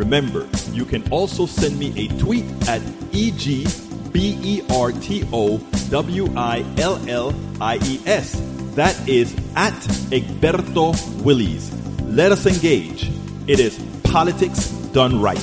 Remember, you can also send me a tweet at E-G-B-E-R-T-O-W-I-L-L-I-E-S. That is at Egberto Willies. Let us engage. It is politics done right.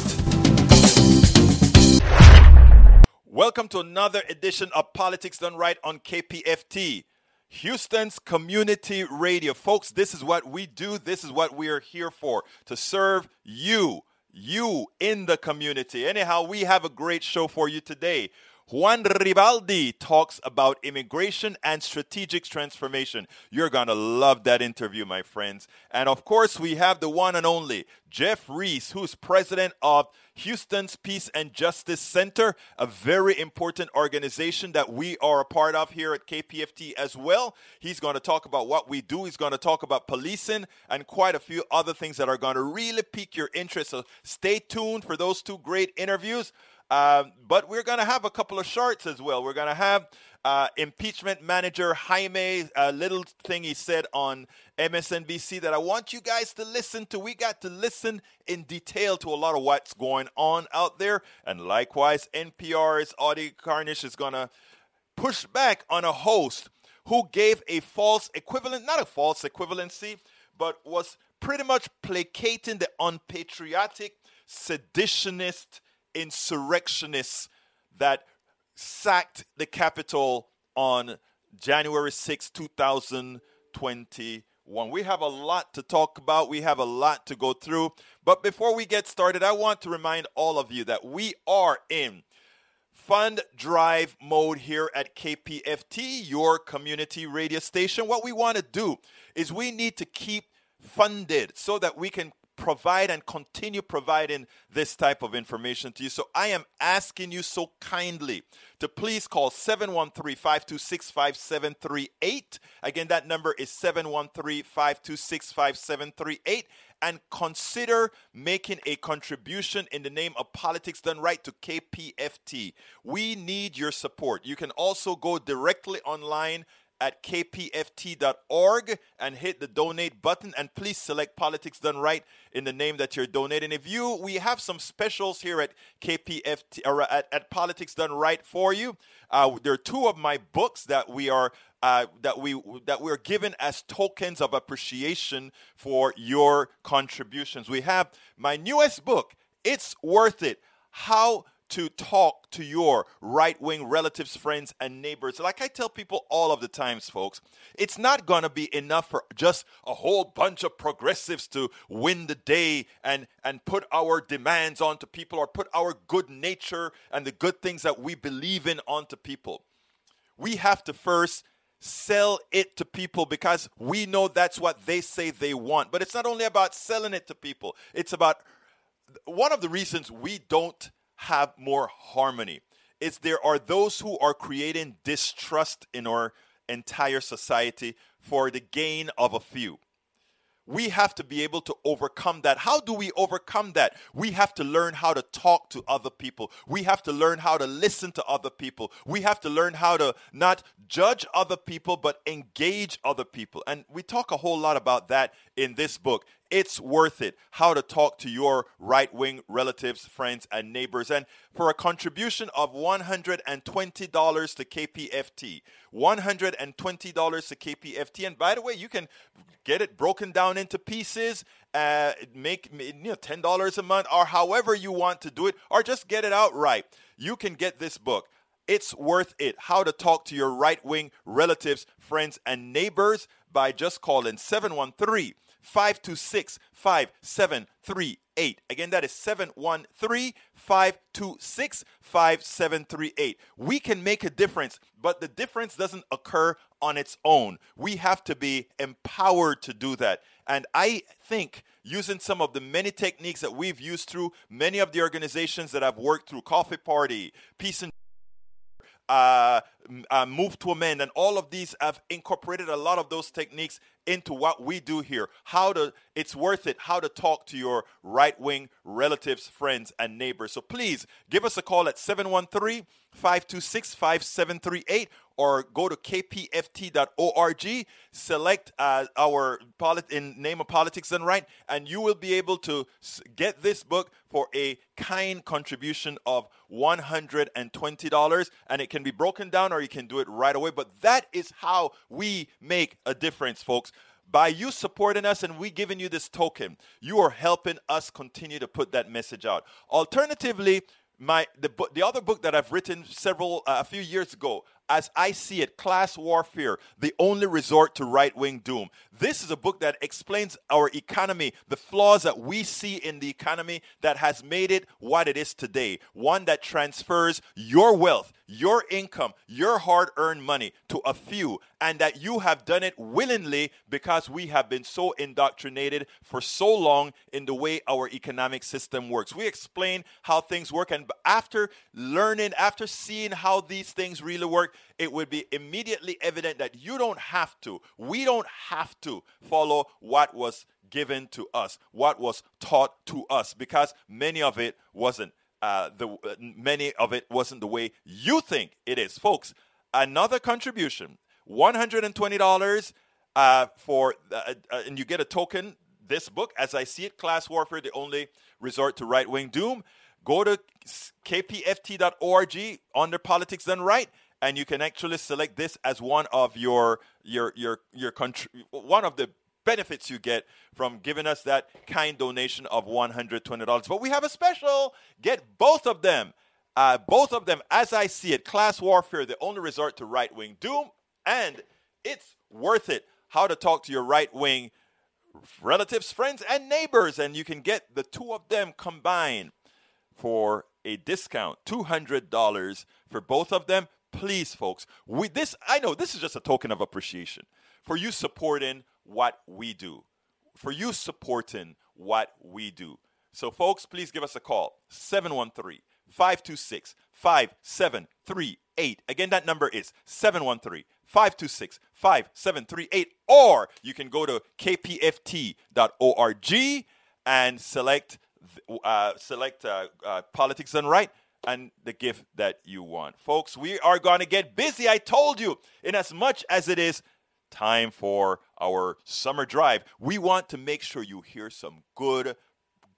Welcome to another edition of Politics Done Right on KPFT. Houston's community radio. Folks, this is what we do. This is what we are here for to serve you, you in the community. Anyhow, we have a great show for you today. Juan Riboldi talks about immigration and strategic transformation. You're going to love that interview, my friends. And of course, we have the one and only Jeff Reese, who's president of Houston's Peace and Justice Center, a very important organization that we are a part of here at KPFT as well. He's going to talk about what we do, he's going to talk about policing and quite a few other things that are going to really pique your interest. So stay tuned for those two great interviews. Uh, but we're going to have a couple of shorts as well. We're going to have uh, impeachment manager Jamie, a little thing he said on MSNBC that I want you guys to listen to. We got to listen in detail to a lot of what's going on out there. And likewise, NPR's Audie Cornish is going to push back on a host who gave a false equivalent, not a false equivalency, but was pretty much placating the unpatriotic, seditionist, insurrectionists that sacked the Capitol on January 6, 2021. We have a lot to talk about. We have a lot to go through. But before we get started, I want to remind all of you that we are in fund drive mode here at KPFT, your community radio station. What we want to do is we need to keep funded so that we can provide and continue providing this type of information to you. So I am asking you so kindly to please call 713 526 5738. Again, that number is 713 526 5738. And consider making a contribution in the name of Politics Done Right to KPFT. We need your support. You can also go directly online at kpft.org and hit the donate button. And please select politics done right in the name that you're donating. If you we have some specials here at kpft or at, at politics done right for you. Uh, there are two of my books that we are uh, that we that we're given as tokens of appreciation for your contributions. We have my newest book it's worth it how to talk to your right wing relatives, friends, and neighbors. Like I tell people all of the times, folks, it's not going to be enough for just a whole bunch of progressives to win the day and, and put our demands onto people or put our good nature and the good things that we believe in onto people. We have to first sell it to people because we know that's what they say they want. But it's not only about selling it to people, it's about one of the reasons we don't have more harmony. It's there are those who are creating distrust in our entire society for the gain of a few. We have to be able to overcome that. How do we overcome that? We have to learn how to talk to other people. We have to learn how to listen to other people. We have to learn how to not judge other people, but engage other people. And we talk a whole lot about that in this book. It's worth it. How to talk to your right wing relatives, friends, and neighbors. And for a contribution of $120 to KPFT, $120 to KPFT. And by the way, you can get it broken down into pieces, uh, make you know, $10 a month, or however you want to do it, or just get it outright. You can get this book. It's worth it. How to talk to your right wing relatives, friends, and neighbors by just calling 713 526 5738. Again, that is 713 526 5738. We can make a difference, but the difference doesn't occur on its own. We have to be empowered to do that. And I think using some of the many techniques that we've used through many of the organizations that I've worked through Coffee Party, Peace and uh, uh, Move to Amend, and all of these have incorporated a lot of those techniques into what we do here. How to, it's worth it, how to talk to your right wing relatives, friends, and neighbors. So please give us a call at 713 526 5738 or go to kpft.org, select uh, our polit- in name of politics and right, and you will be able to get this book for a kind contribution of $120 and it can be broken down or you can do it right away but that is how we make a difference folks. By you supporting us and we giving you this token you are helping us continue to put that message out. Alternatively my the the other book that I've written several uh, a few years ago as I see it, Class Warfare, the only resort to right wing doom. This is a book that explains our economy, the flaws that we see in the economy that has made it what it is today. One that transfers your wealth, your income, your hard earned money to a few, and that you have done it willingly because we have been so indoctrinated for so long in the way our economic system works. We explain how things work, and after learning, after seeing how these things really work, it would be immediately evident that you don't have to, we don't have to follow what was given to us, what was taught to us, because many of it wasn't. Uh, the uh, many of it wasn't the way you think it is, folks. Another contribution, one hundred and twenty dollars uh, for, uh, uh, and you get a token. This book, as I see it, Class Warfare: The Only Resort to Right Wing Doom. Go to kpft.org under Politics Done Right and you can actually select this as one of your your your your country one of the benefits you get from giving us that kind donation of $120 but we have a special get both of them uh, both of them as i see it class warfare the only resort to right-wing doom and it's worth it how to talk to your right-wing relatives friends and neighbors and you can get the two of them combined for a discount $200 for both of them please, folks, we this I know this is just a token of appreciation for you supporting what we do, for you supporting what we do. So, folks, please give us a call 713 526 5738. Again, that number is 713 526 5738. Or you can go to kpft.org and select, uh, select uh, uh, Politics and Right and the gift that you want. Folks, we are going to get busy. I told you, in as much as it is time for our summer drive, we want to make sure you hear some good,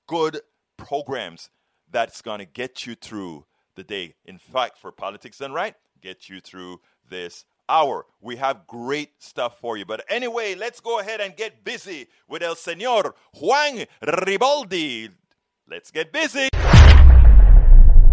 good programs that's going to get you through the day. In fact, for Politics and Right, get you through this hour. We have great stuff for you. But anyway, let's go ahead and get busy with El Senor Juan Riboldi. Let's get busy.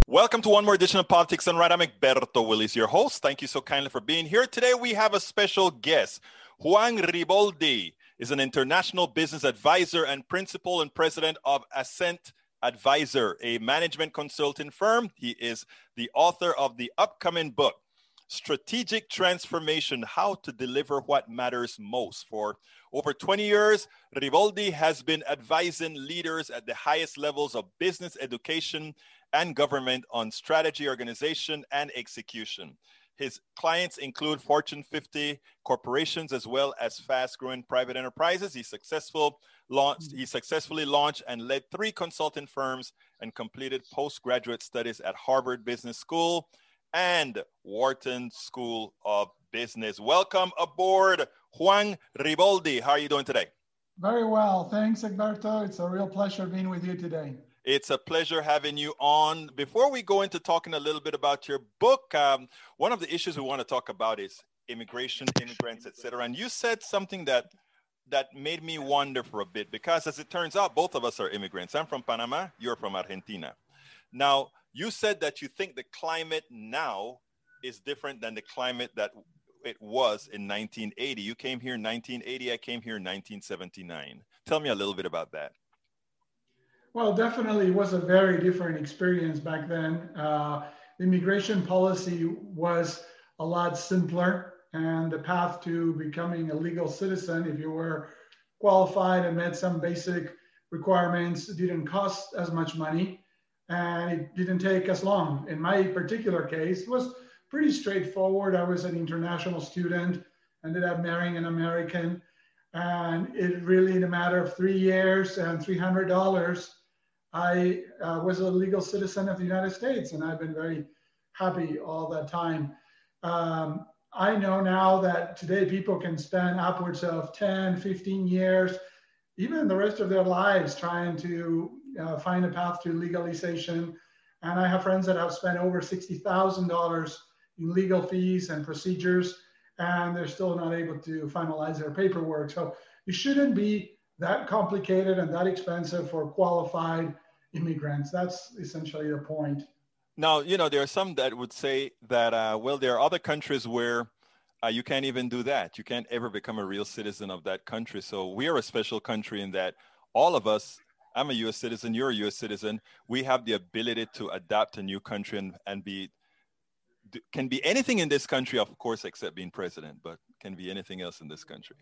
Welcome to one more edition of Politics and Right. I'm Egberto Willies, your host. Thank you so kindly for being here. Today we have a special guest. Juan Riboldi is an international business advisor and principal and president of Ascent Advisor, a management consulting firm. He is the author of the upcoming book, Strategic Transformation How to Deliver What Matters Most. For over 20 years, Riboldi has been advising leaders at the highest levels of business education and government on strategy, organization, and execution. His clients include Fortune 50 corporations as well as fast-growing private enterprises. He successful launched, he successfully launched and led three consulting firms and completed postgraduate studies at Harvard Business School and Wharton School of Business. Welcome aboard, Juan Riboldi. How are you doing today? Very well. Thanks, Egberto. It's a real pleasure being with you today. It's a pleasure having you on. Before we go into talking a little bit about your book, um, one of the issues we want to talk about is immigration, immigrants, etc. And you said something that that made me wonder for a bit because, as it turns out, both of us are immigrants. I'm from Panama. You're from Argentina. Now, you said that you think the climate now is different than the climate that it was in 1980. You came here in 1980. I came here in 1979. Tell me a little bit about that. Well, definitely it was a very different experience back then. Uh, immigration policy was a lot simpler, and the path to becoming a legal citizen, if you were qualified and met some basic requirements, didn't cost as much money and it didn't take as long. In my particular case, it was pretty straightforward. I was an international student, ended up marrying an American, and it really, in a matter of three years and $300, I uh, was a legal citizen of the United States, and I've been very happy all that time. Um, I know now that today people can spend upwards of 10, 15 years, even the rest of their lives, trying to uh, find a path to legalization. And I have friends that have spent over $60,000 in legal fees and procedures, and they're still not able to finalize their paperwork. So it shouldn't be that complicated and that expensive for qualified immigrants. That's essentially the point. Now, you know, there are some that would say that, uh, well, there are other countries where uh, you can't even do that. You can't ever become a real citizen of that country. So we are a special country in that all of us I'm a US citizen, you're a US citizen. We have the ability to adapt a new country and, and be, can be anything in this country, of course, except being president, but can be anything else in this country.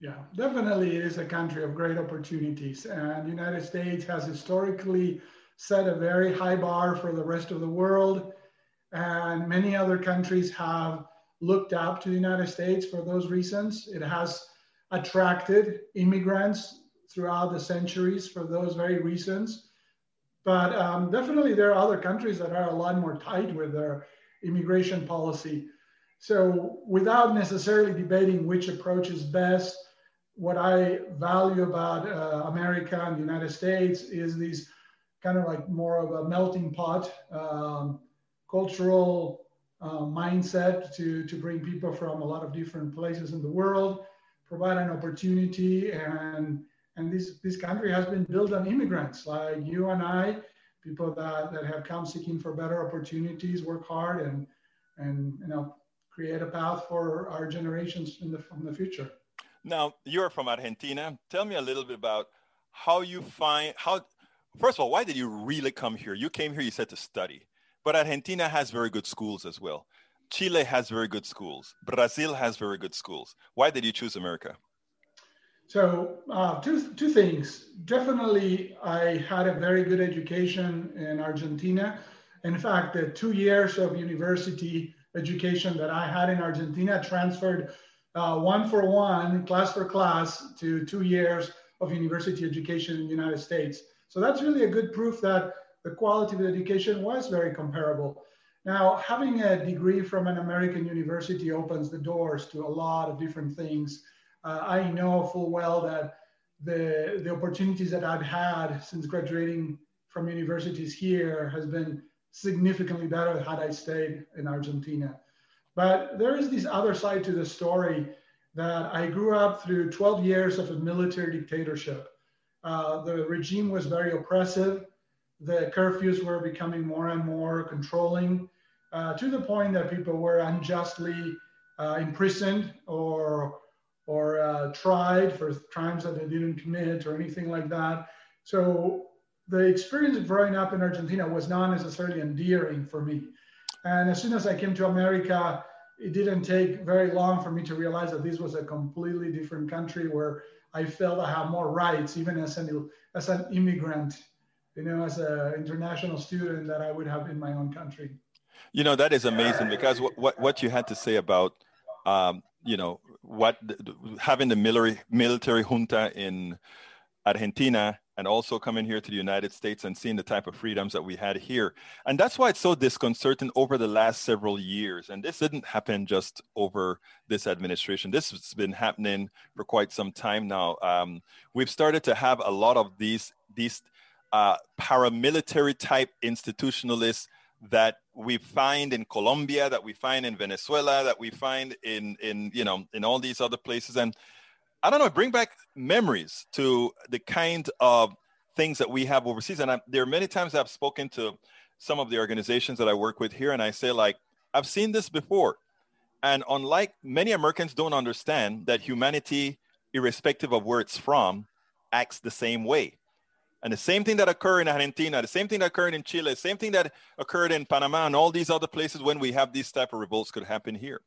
Yeah, definitely it is a country of great opportunities. And the United States has historically set a very high bar for the rest of the world. And many other countries have looked up to the United States for those reasons. It has attracted immigrants throughout the centuries for those very reasons. But um, definitely, there are other countries that are a lot more tight with their immigration policy. So, without necessarily debating which approach is best, what I value about uh, America and the United States is these kind of like more of a melting pot um, cultural uh, mindset to, to bring people from a lot of different places in the world, provide an opportunity and and this, this country has been built on immigrants like you and I, people that, that have come seeking for better opportunities, work hard and, and you know, create a path for our generations in the, in the future. Now, you're from Argentina. Tell me a little bit about how you find, how, first of all, why did you really come here? You came here, you said to study, but Argentina has very good schools as well. Chile has very good schools. Brazil has very good schools. Why did you choose America? So uh, two, two things. Definitely, I had a very good education in Argentina. In fact, the two years of university education that I had in Argentina transferred uh, one for one, class for class, to two years of university education in the United States. So that's really a good proof that the quality of the education was very comparable. Now, having a degree from an American university opens the doors to a lot of different things uh, I know full well that the, the opportunities that I've had since graduating from universities here has been significantly better had I stayed in Argentina. But there is this other side to the story that I grew up through 12 years of a military dictatorship. Uh, the regime was very oppressive. The curfews were becoming more and more controlling uh, to the point that people were unjustly uh, imprisoned or or uh, tried for crimes that they didn't commit or anything like that. So the experience of growing up in Argentina was not necessarily endearing for me. And as soon as I came to America, it didn't take very long for me to realize that this was a completely different country where I felt I have more rights, even as an, as an immigrant, you know, as an international student that I would have in my own country. You know, that is amazing because what, what, what you had to say about, um, you know, what having the military military junta in Argentina and also coming here to the United States and seeing the type of freedoms that we had here. And that's why it's so disconcerting over the last several years. And this didn't happen just over this administration. This has been happening for quite some time now. Um, we've started to have a lot of these these uh, paramilitary type institutionalists that we find in Colombia, that we find in Venezuela, that we find in in you know in all these other places. And I don't know, bring back memories to the kind of things that we have overseas. And I, there are many times I've spoken to some of the organizations that I work with here, and I say, like, I've seen this before. And unlike many Americans don't understand that humanity, irrespective of where it's from, acts the same way. And the same thing that occurred in Argentina, the same thing that occurred in Chile, the same thing that occurred in Panama and all these other places when we have these type of revolts could happen here.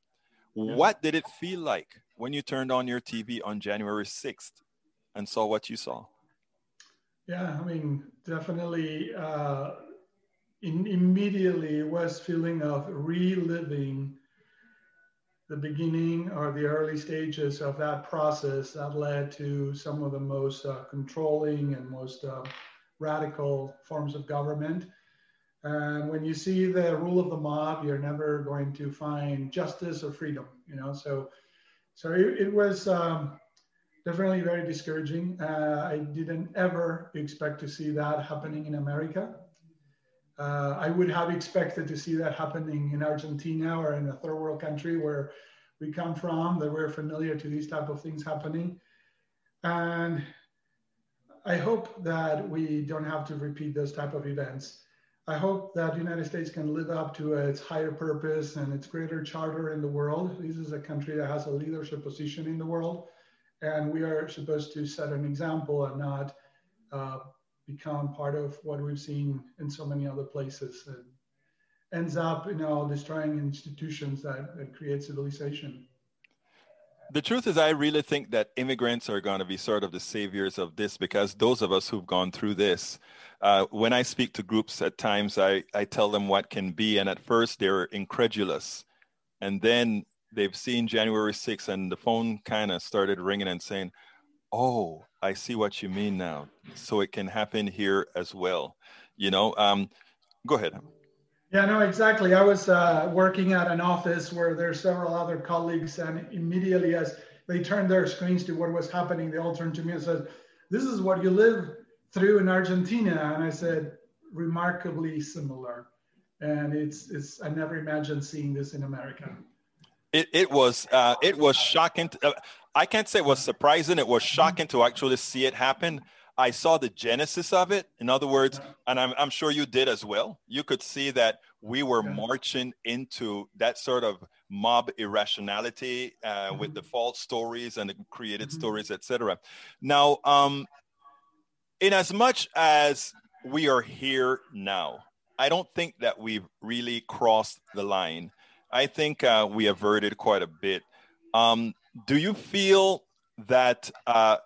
Yeah. What did it feel like when you turned on your TV on January 6th and saw what you saw? Yeah, I mean, definitely uh, in, immediately was feeling of reliving the beginning or the early stages of that process that led to some of the most uh, controlling and most uh, radical forms of government. And when you see the rule of the mob, you're never going to find justice or freedom, you know. So so it, it was um, definitely very discouraging. Uh, I didn't ever expect to see that happening in America. Uh, I would have expected to see that happening in Argentina or in a third world country where we come from, that we're familiar to these type of things happening. And I hope that we don't have to repeat those type of events. I hope that the United States can live up to its higher purpose and its greater charter in the world. This is a country that has a leadership position in the world, and we are supposed to set an example and not uh, become part of what we've seen in so many other places. And ends up, you know, destroying institutions that, that create civilization the truth is, I really think that immigrants are going to be sort of the saviors of this because those of us who've gone through this, uh, when I speak to groups at times, I, I tell them what can be. And at first, they're incredulous. And then they've seen January 6th, and the phone kind of started ringing and saying, Oh, I see what you mean now. So it can happen here as well. You know, um, go ahead. Yeah, no, exactly. I was uh, working at an office where there's several other colleagues, and immediately as they turned their screens to what was happening, they all turned to me and said, "This is what you live through in Argentina." And I said, "Remarkably similar." And it's it's I never imagined seeing this in America. It it was uh, it was shocking. To, uh, I can't say it was surprising. It was shocking to actually see it happen. I saw the genesis of it. In other words, and I'm, I'm sure you did as well. You could see that we were marching into that sort of mob irrationality uh, mm-hmm. with the false stories and the created mm-hmm. stories, etc. Now, um, in as much as we are here now, I don't think that we've really crossed the line. I think uh, we averted quite a bit. Um, do you feel that uh,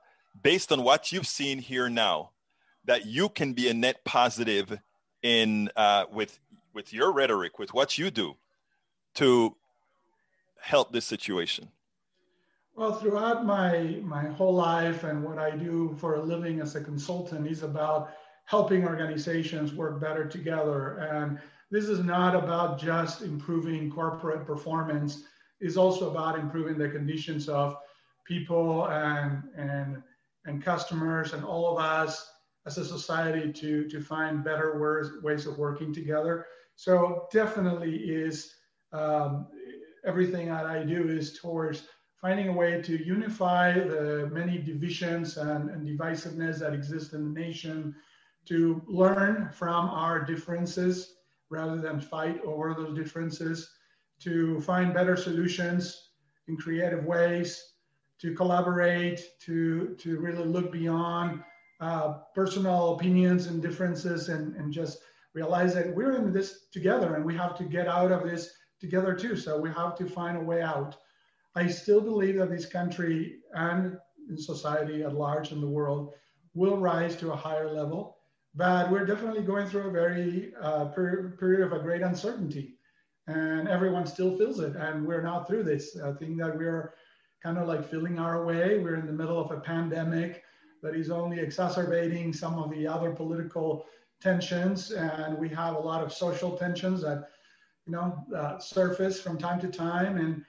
based on what you've seen here now, that you can be a net positive in uh, with with your rhetoric, with what you do, to help this situation? Well, throughout my my whole life and what I do for a living as a consultant is about helping organizations work better together. And this is not about just improving corporate performance; it's also about improving the conditions of people and and and customers and all of us as a society to, to find better ways, ways of working together. So definitely is um, everything that I do is towards finding a way to unify the many divisions and, and divisiveness that exist in the nation, to learn from our differences rather than fight over those differences, to find better solutions in creative ways, to collaborate, to, to really look beyond uh, personal opinions and differences and, and just realize that we're in this together and we have to get out of this together too. So we have to find a way out. I still believe that this country and society at large in the world will rise to a higher level, but we're definitely going through a very uh, per- period of a great uncertainty and everyone still feels it. And we're not through this. I think that we're kind of like feeling our way. We're in the middle of a pandemic. that is only exacerbating some of the other political tensions. And we have a lot of social tensions that, you know, uh, surface from time to time. And,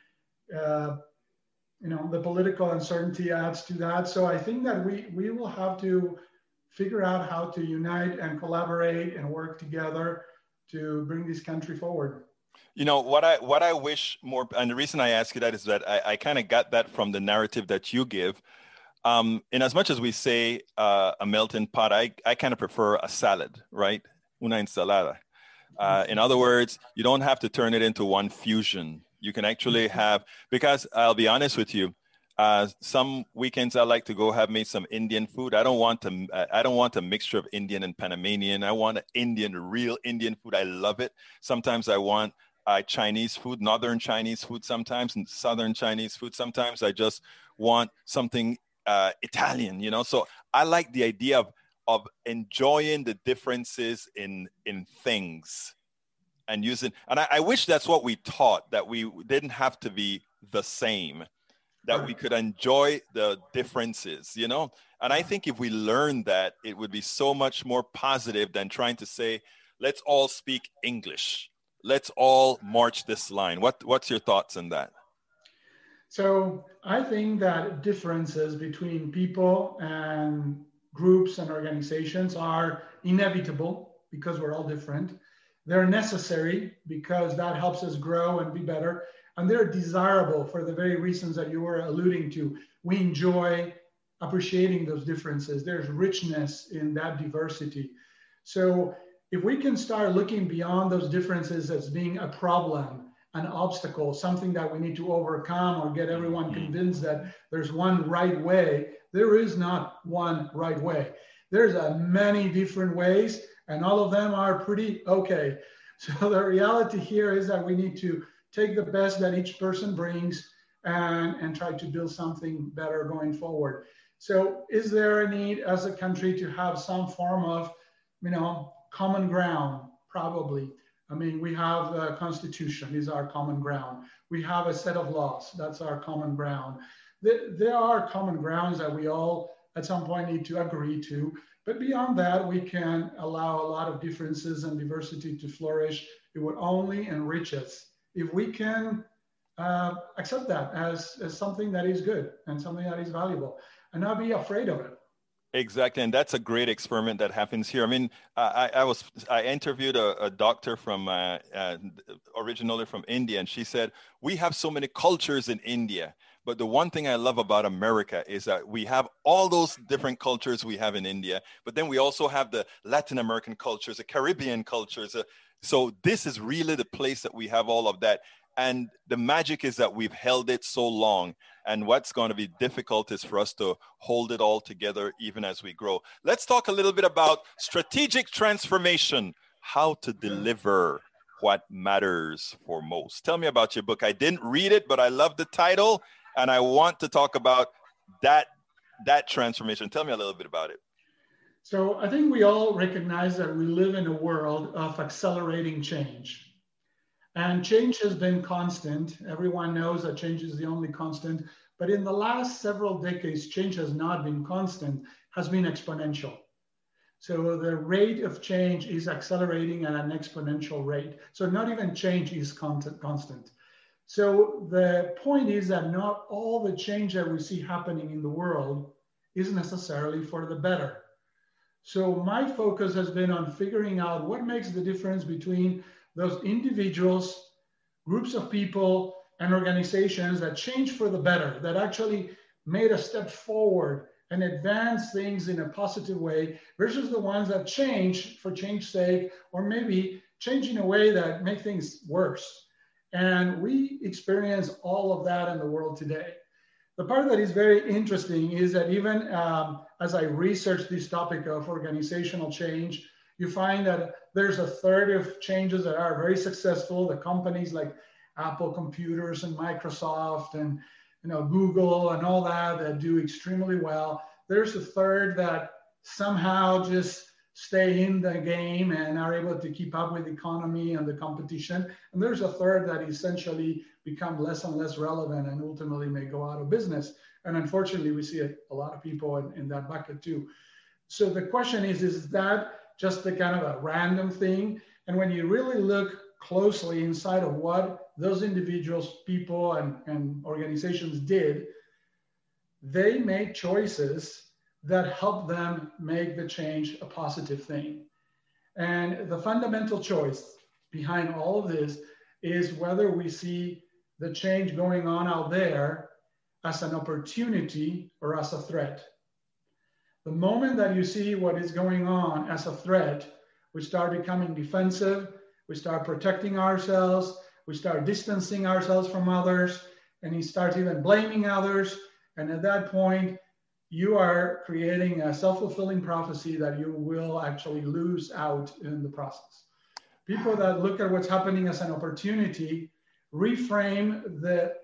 uh, you know, the political uncertainty adds to that. So I think that we, we will have to figure out how to unite and collaborate and work together to bring this country forward. You know what I what I wish more, and the reason I ask you that is that I, I kind of got that from the narrative that you give. Um, in as much as we say uh, a melting pot, I, I kind of prefer a salad, right? Una ensalada. Uh, in other words, you don't have to turn it into one fusion. You can actually have, because I'll be honest with you, uh, some weekends I like to go have me some Indian food. I don't want to. I don't want a mixture of Indian and Panamanian. I want Indian, real Indian food. I love it. Sometimes I want uh, Chinese food, Northern Chinese food. Sometimes and Southern Chinese food. Sometimes I just want something uh, Italian. You know. So I like the idea of of enjoying the differences in in things and using. And I, I wish that's what we taught. That we didn't have to be the same that we could enjoy the differences, you know? And I think if we learn that, it would be so much more positive than trying to say, let's all speak English. Let's all march this line. What, what's your thoughts on that? So I think that differences between people and groups and organizations are inevitable because we're all different. They're necessary because that helps us grow and be better and they're desirable for the very reasons that you were alluding to. We enjoy appreciating those differences. There's richness in that diversity. So if we can start looking beyond those differences as being a problem, an obstacle, something that we need to overcome or get everyone mm-hmm. convinced that there's one right way, there is not one right way. There's a many different ways and all of them are pretty okay. So the reality here is that we need to take the best that each person brings and, and try to build something better going forward. So is there a need as a country to have some form of, you know, common ground? Probably. I mean, we have the Constitution is our common ground. We have a set of laws. That's our common ground. There are common grounds that we all at some point need to agree to. But beyond that, we can allow a lot of differences and diversity to flourish. It would only enrich us if we can uh, accept that as, as something that is good and something that is valuable and not be afraid of it. Exactly, and that's a great experiment that happens here. I mean, I, I was I interviewed a, a doctor from uh, uh, originally from India, and she said we have so many cultures in India, but the one thing I love about America is that we have all those different cultures we have in India, but then we also have the Latin American cultures, the Caribbean cultures, uh, so this is really the place that we have all of that. And the magic is that we've held it so long. And what's going to be difficult is for us to hold it all together even as we grow. Let's talk a little bit about strategic transformation, how to deliver what matters for most. Tell me about your book. I didn't read it, but I love the title and I want to talk about that that transformation. Tell me a little bit about it. So I think we all recognize that we live in a world of accelerating change. And change has been constant. Everyone knows that change is the only constant. But in the last several decades, change has not been constant, has been exponential. So the rate of change is accelerating at an exponential rate. So not even change is constant. So the point is that not all the change that we see happening in the world is necessarily for the better. So my focus has been on figuring out what makes the difference between those individuals, groups of people, and organizations that change for the better, that actually made a step forward and advance things in a positive way versus the ones that change for change's sake or maybe change in a way that make things worse. And we experience all of that in the world today. The part that is very interesting is that even um, as I research this topic of organizational change, you find that there's a third of changes that are very successful. The companies like Apple Computers and Microsoft and you know Google and all that that do extremely well. There's a third that somehow just stay in the game and are able to keep up with the economy and the competition. And there's a third that essentially become less and less relevant and ultimately may go out of business. And unfortunately, we see a, a lot of people in, in that bucket too. So the question is, is that just the kind of a random thing? And when you really look closely inside of what those individuals, people, and, and organizations did, they made choices that help them make the change a positive thing. And the fundamental choice behind all of this is whether we see the change going on out there as an opportunity or as a threat. The moment that you see what is going on as a threat, we start becoming defensive, we start protecting ourselves, we start distancing ourselves from others, and you start even blaming others. And at that point, you are creating a self fulfilling prophecy that you will actually lose out in the process. People that look at what's happening as an opportunity reframe the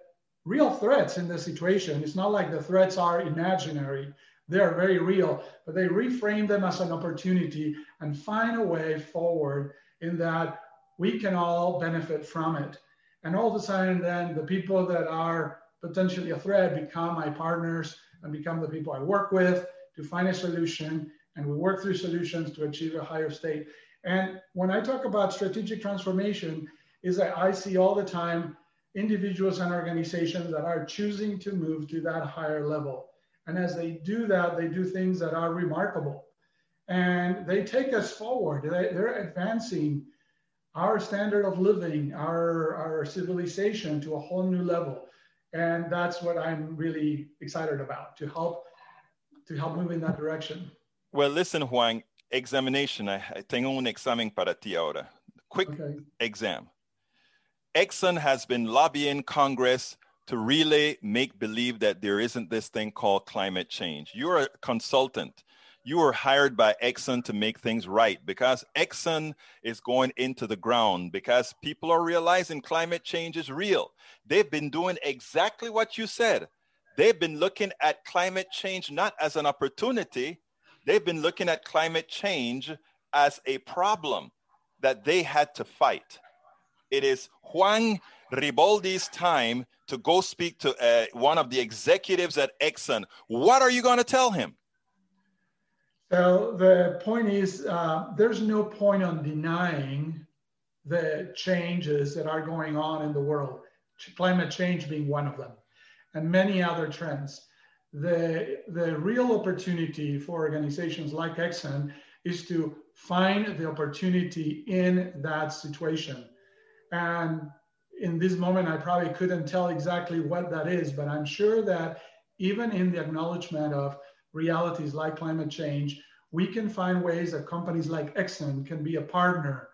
real threats in the situation. It's not like the threats are imaginary, they are very real, but they reframe them as an opportunity and find a way forward in that we can all benefit from it. And all of a sudden, then the people that are potentially a threat become my partners and become the people I work with to find a solution. And we work through solutions to achieve a higher state. And when I talk about strategic transformation, is that I see all the time individuals and organizations that are choosing to move to that higher level. And as they do that, they do things that are remarkable. And they take us forward. They, they're advancing our standard of living, our, our civilization to a whole new level. And that's what I'm really excited about to help to help move in that direction. Well, listen, Juan, examination. I, tengo un examen para ti ahora. Quick okay. exam. Exxon has been lobbying Congress to really make believe that there isn't this thing called climate change. You're a consultant you were hired by Exxon to make things right because Exxon is going into the ground because people are realizing climate change is real. They've been doing exactly what you said. They've been looking at climate change not as an opportunity, they've been looking at climate change as a problem that they had to fight. It is Juan Riboldi's time to go speak to uh, one of the executives at Exxon. What are you going to tell him? So the point is, uh, there's no point on denying the changes that are going on in the world, climate change being one of them, and many other trends. The, the real opportunity for organizations like Exxon is to find the opportunity in that situation. And in this moment, I probably couldn't tell exactly what that is, but I'm sure that even in the acknowledgement of realities like climate change, we can find ways that companies like Exxon can be a partner,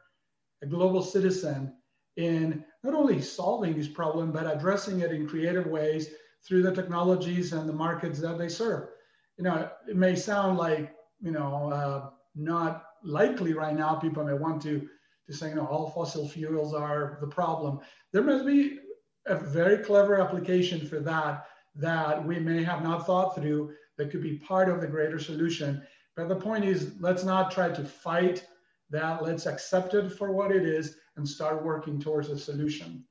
a global citizen in not only solving this problem, but addressing it in creative ways through the technologies and the markets that they serve. You know, it may sound like, you know, uh, not likely right now. People may want to, to say, you know, all fossil fuels are the problem. There must be a very clever application for that that we may have not thought through that could be part of the greater solution. But the point is, let's not try to fight that. Let's accept it for what it is and start working towards a solution.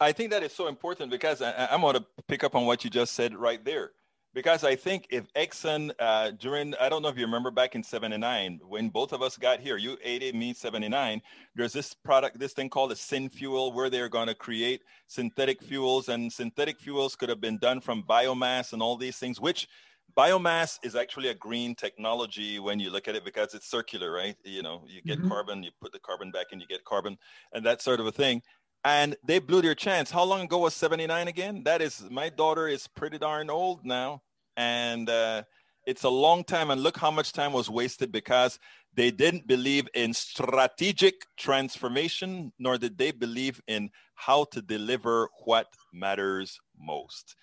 I think that is so important because I, am going to pick up on what you just said right there. Because I think if Exxon, uh, during, I don't know if you remember back in 79, when both of us got here, you 80, me 79, there's this product, this thing called a SynFuel, where they're going to create synthetic fuels. And synthetic fuels could have been done from biomass and all these things, which biomass is actually a green technology when you look at it because it's circular, right? You know, you get mm-hmm. carbon, you put the carbon back and you get carbon and that sort of a thing. And they blew their chance. How long ago was 79 again? That is, my daughter is pretty darn old now. And uh, it's a long time. And look how much time was wasted because they didn't believe in strategic transformation, nor did they believe in how to deliver what matters most.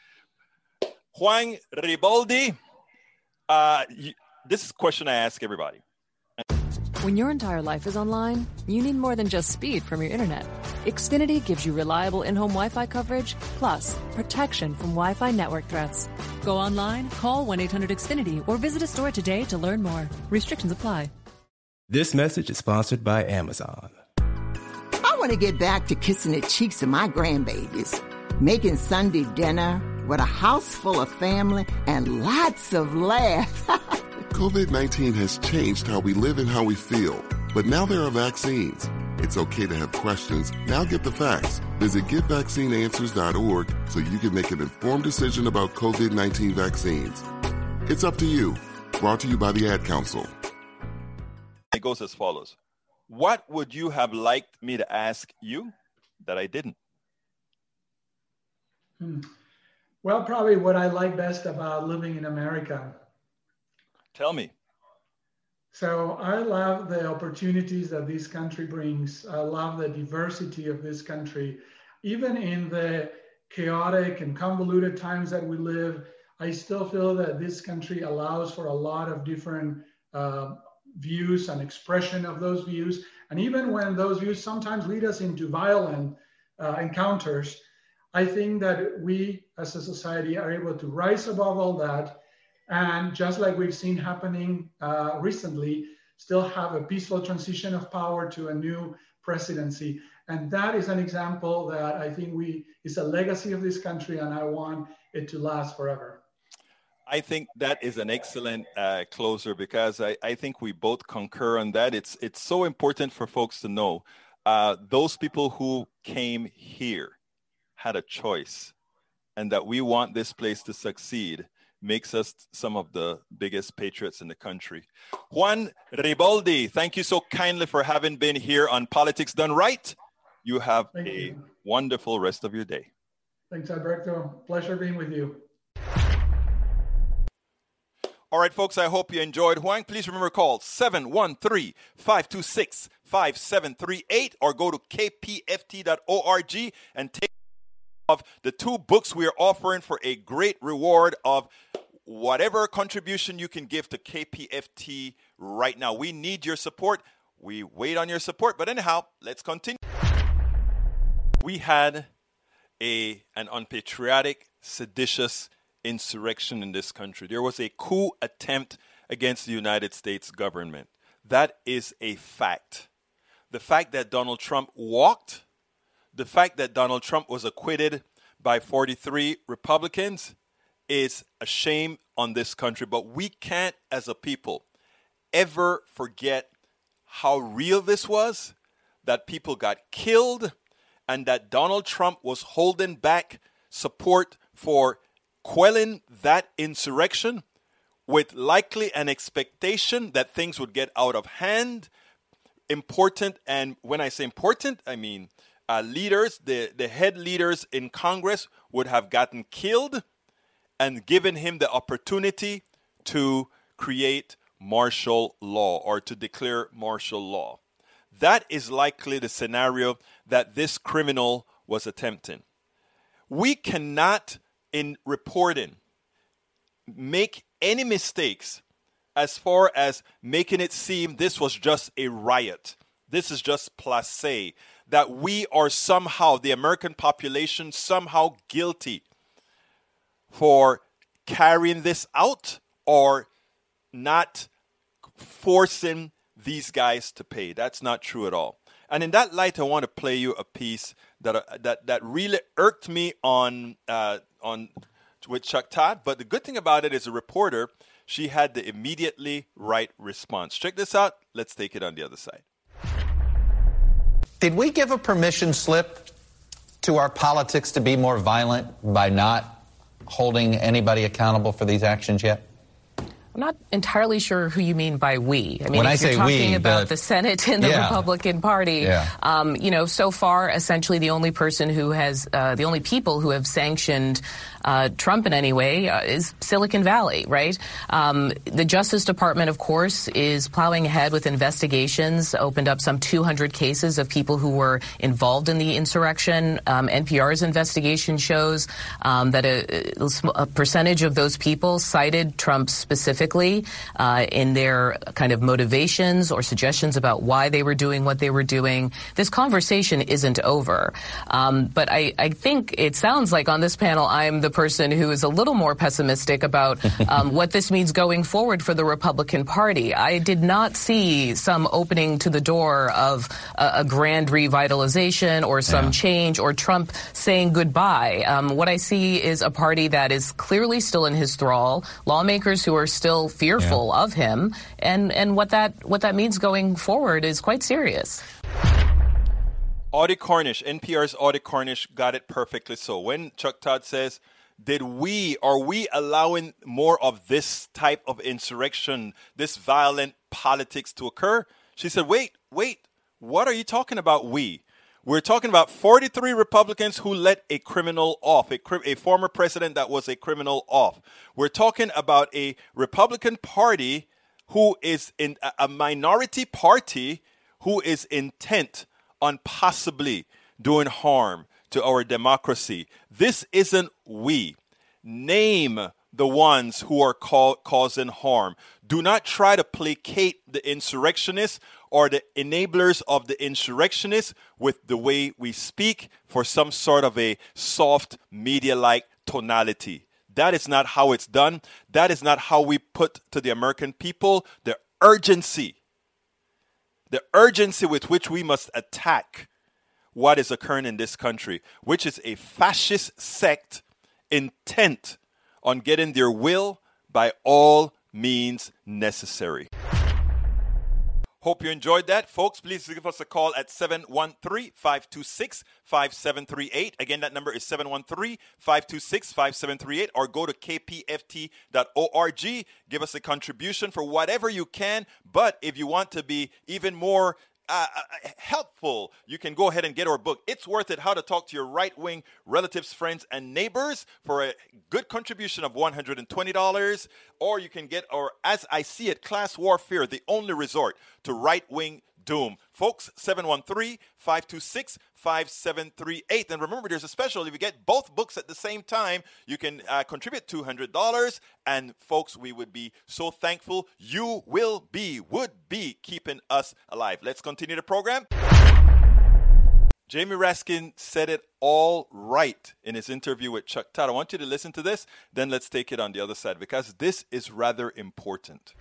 Juan Riboldi, uh, this is a question I ask everybody. When your entire life is online, you need more than just speed from your internet. Xfinity gives you reliable in-home Wi-Fi coverage, plus protection from Wi-Fi network threats. Go online, call 1-800-XFINITY, or visit a store today to learn more. Restrictions apply. This message is sponsored by Amazon. I want to get back to kissing the cheeks of my grandbabies, making Sunday dinner with a house full of family and lots of laughs. COVID 19 has changed how we live and how we feel, but now there are vaccines. It's okay to have questions. Now get the facts. Visit getvaccineanswers.org so you can make an informed decision about COVID 19 vaccines. It's up to you. Brought to you by the Ad Council. It goes as follows What would you have liked me to ask you that I didn't? Hmm. Well, probably what I like best about living in America. Tell me. So I love the opportunities that this country brings. I love the diversity of this country. Even in the chaotic and convoluted times that we live, I still feel that this country allows for a lot of different uh, views and expression of those views. And even when those views sometimes lead us into violent uh, encounters, I think that we as a society are able to rise above all that. And just like we've seen happening uh, recently, still have a peaceful transition of power to a new presidency. And that is an example that I think we is a legacy of this country, and I want it to last forever. I think that is an excellent uh, closer because I, I, think we both concur on that. It's it's so important for folks to know uh, those people who came here had a choice, and that we want this place to succeed makes us some of the biggest patriots in the country. Juan Riboldi, thank you so kindly for having been here on Politics Done Right. You have thank a you. wonderful rest of your day. Thanks, Alberto. Pleasure being with you. All right, folks, I hope you enjoyed. Juan, please remember call 713 526 5738 or go to kpft.org and take of the two books we are offering for a great reward of whatever contribution you can give to KPFT right now. We need your support. We wait on your support. But anyhow, let's continue. We had a an unpatriotic, seditious insurrection in this country. There was a coup attempt against the United States government. That is a fact. The fact that Donald Trump walked, the fact that Donald Trump was acquitted by 43 Republicans is a shame on this country. But we can't, as a people, ever forget how real this was that people got killed and that Donald Trump was holding back support for quelling that insurrection with likely an expectation that things would get out of hand. Important, and when I say important, I mean uh, leaders, the, the head leaders in Congress would have gotten killed and given him the opportunity to create martial law or to declare martial law. That is likely the scenario that this criminal was attempting. We cannot in reporting make any mistakes as far as making it seem this was just a riot. This is just place. That we are somehow, the American population, somehow guilty for carrying this out or not forcing these guys to pay. That's not true at all. And in that light, I want to play you a piece that uh, that that really irked me on uh, on with Chuck Todd. But the good thing about it is a reporter, she had the immediately right response. Check this out. Let's take it on the other side. Did we give a permission slip to our politics to be more violent by not holding anybody accountable for these actions yet? I'm not entirely sure who you mean by we. I mean, when I say you're talking we, about the, the Senate and the yeah. Republican Party, yeah. um, you know, so far, essentially, the only person who has, uh, the only people who have sanctioned uh, Trump in any way uh, is Silicon Valley, right? Um, the Justice Department, of course, is plowing ahead with investigations. Opened up some 200 cases of people who were involved in the insurrection. Um, NPR's investigation shows um, that a, a percentage of those people cited Trump specifically uh, in their kind of motivations or suggestions about why they were doing what they were doing. This conversation isn't over. Um, but I, I, think it sounds like on this panel, I'm the person who is a little more pessimistic about um, what this means going forward for the Republican Party. I did not see some opening to the door of a, a grand revitalization or some yeah. change or Trump saying goodbye. Um, what I see is a party that is clearly still in his thrall, lawmakers who are still fearful yeah. of him, and, and what that what that means going forward is quite serious. Audie Cornish, NPR's Audie Cornish got it perfectly so. When Chuck Todd says, did we, are we allowing more of this type of insurrection, this violent politics to occur? She said, wait, wait, what are you talking about, we? We're talking about 43 Republicans who let a criminal off, a, a former president that was a criminal off. We're talking about a Republican Party who is in a minority party who is intent on possibly doing harm to our democracy. This isn't we. Name the ones who are causing harm. Do not try to placate the insurrectionists or the enablers of the insurrectionists with the way we speak for some sort of a soft media like tonality. That is not how it's done. That is not how we put to the American people the urgency the urgency with which we must attack what is occurring in this country, which is a fascist sect intent on getting their will by all means necessary. Hope you enjoyed that. Folks, please give us a call at 713 526 5738. Again, that number is 713 526 5738, or go to kpft.org. Give us a contribution for whatever you can. But if you want to be even more uh, uh, helpful, you can go ahead and get our book. It's worth it how to talk to your right wing relatives, friends, and neighbors for a good contribution of $120. Or you can get our As I See It Class Warfare, the only resort to right wing doom. Folks, 713 526 5738. And remember, there's a special. If you get both books at the same time, you can uh, contribute $200. And folks, we would be so thankful. You will be, would be keeping us alive. Let's continue the program. Jamie Raskin said it all right in his interview with Chuck Todd. I want you to listen to this, then let's take it on the other side because this is rather important.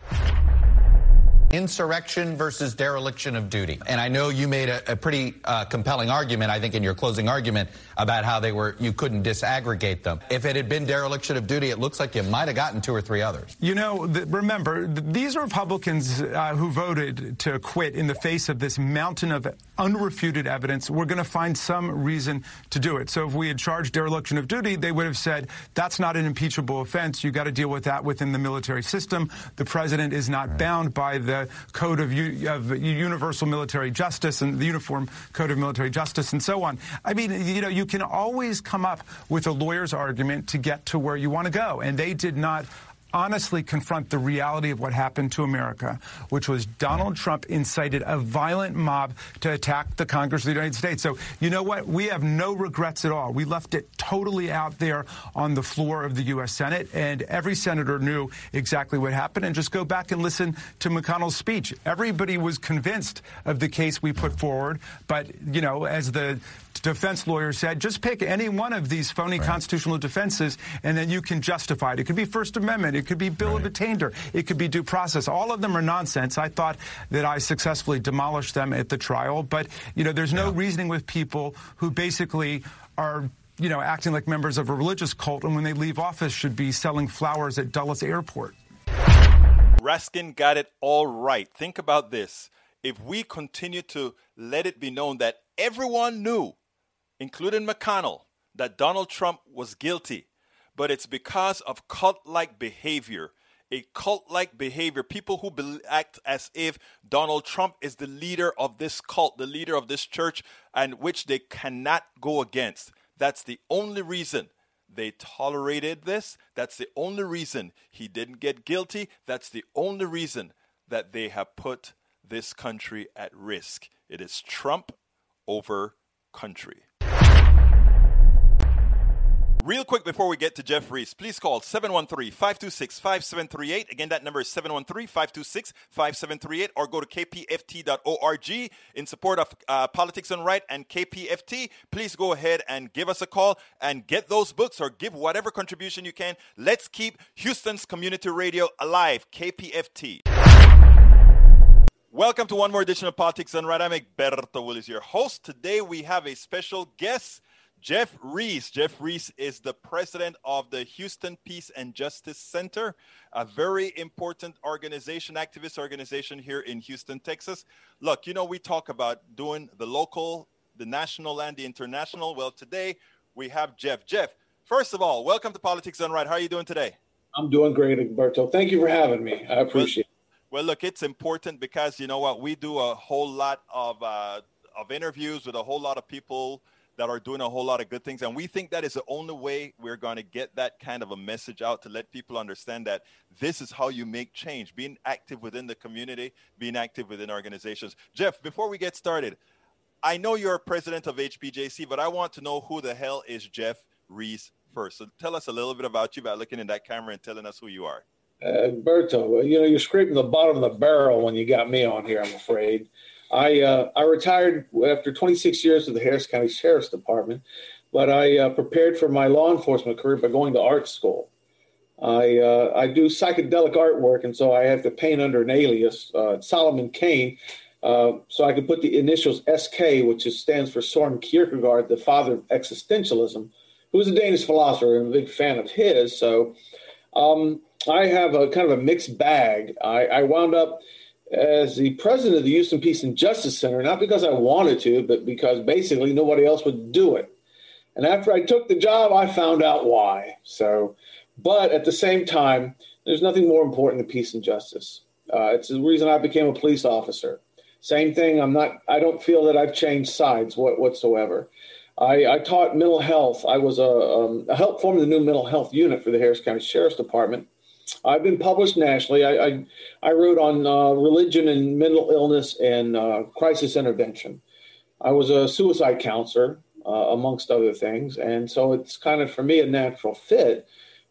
Insurrection versus dereliction of duty. And I know you made a, a pretty uh, compelling argument, I think, in your closing argument about how they were, you couldn't disaggregate them. If it had been dereliction of duty, it looks like you might have gotten two or three others. You know, the, remember, these Republicans uh, who voted to quit in the face of this mountain of unrefuted evidence, we're going to find some reason to do it. So if we had charged dereliction of duty, they would have said that's not an impeachable offense. You got to deal with that within the military system. The president is not right. bound by the Uh, code of, of, Universal Military Justice and the Uniform Code of Military Justice and so on. I mean, you know, you can always come up with a lawyer's argument to get to where you want to go. And they did not honestly confront the reality of what happened to America, which was Donald Trump incited a violent mob to attack the Congress of the United States. So, you know what? We have no regrets at all. We left it totally out there on the floor of the U.S. Senate, and every senator knew exactly what happened. And just go back and listen to McConnell's speech. Everybody was convinced of the case we put forward, but, you know, as the defense lawyer said, just pick any one of these phony right. constitutional defenses, and then you can justify it. It could be First Amendment. It could be Bill right. of Attainder. It could be due process. All of them are nonsense. I thought that I successfully demolished them at the trial, but you know, there's no yeah. reasoning with people who basically are you know, acting like members of a religious cult, and when they leave office, should be selling flowers at Dulles Airport. Raskin got it all right. Think about this. If we continue to let it be known that everyone knew including McConnell, that Donald Trump was guilty, but it's because of cult like behavior. A cult like behavior, people who be- act as if Donald Trump is the leader of this cult, the leader of this church, and which they cannot go against. That's the only reason they tolerated this. That's the only reason he didn't get guilty. That's the only reason that they have put this country at risk. It is Trump over country. Real quick before we get to Jeff Reese, please call 713 526 5738. Again, that number is 713 526 5738 or go to kpft.org in support of uh, Politics Done Right and KPFT. Please go ahead and give us a call and get those books or give whatever contribution you can. Let's keep Houston's community radio alive. KPFT. Welcome to one more edition of Politics Done Right. I'm Egberto Willies, your host. Today we have a special guest. Jeff Reese. Jeff Reese is the president of the Houston Peace and Justice Center, a very important organization, activist organization here in Houston, Texas. Look, you know, we talk about doing the local, the national, and the international. Well, today we have Jeff. Jeff, first of all, welcome to Politics Done Right. How are you doing today? I'm doing great, Egberto. Thank you for having me. I appreciate well, it. Well, look, it's important because you know what? We do a whole lot of, uh, of interviews with a whole lot of people that are doing a whole lot of good things. And we think that is the only way we're going to get that kind of a message out to let people understand that this is how you make change being active within the community, being active within organizations. Jeff, before we get started, I know you're president of HPJC, but I want to know who the hell is Jeff Reese first. So tell us a little bit about you by looking in that camera and telling us who you are. Uh, Berto, you know, you're scraping the bottom of the barrel when you got me on here, I'm afraid. I uh, I retired after 26 years with the Harris County Sheriff's Department, but I uh, prepared for my law enforcement career by going to art school. I uh, I do psychedelic artwork, and so I have to paint under an alias, uh, Solomon Kane, uh, so I could put the initials SK, which is, stands for Soren Kierkegaard, the father of existentialism, who was a Danish philosopher and a big fan of his. So um, I have a kind of a mixed bag. I, I wound up as the president of the Houston Peace and Justice Center, not because I wanted to, but because basically nobody else would do it. And after I took the job, I found out why. So, but at the same time, there's nothing more important than peace and justice. Uh, it's the reason I became a police officer. Same thing. I'm not. I don't feel that I've changed sides what, whatsoever. I, I taught mental health. I was a, um, a help form the new mental health unit for the Harris County Sheriff's Department I've been published nationally. I, I, I wrote on uh, religion and mental illness and uh, crisis intervention. I was a suicide counselor, uh, amongst other things. And so it's kind of, for me, a natural fit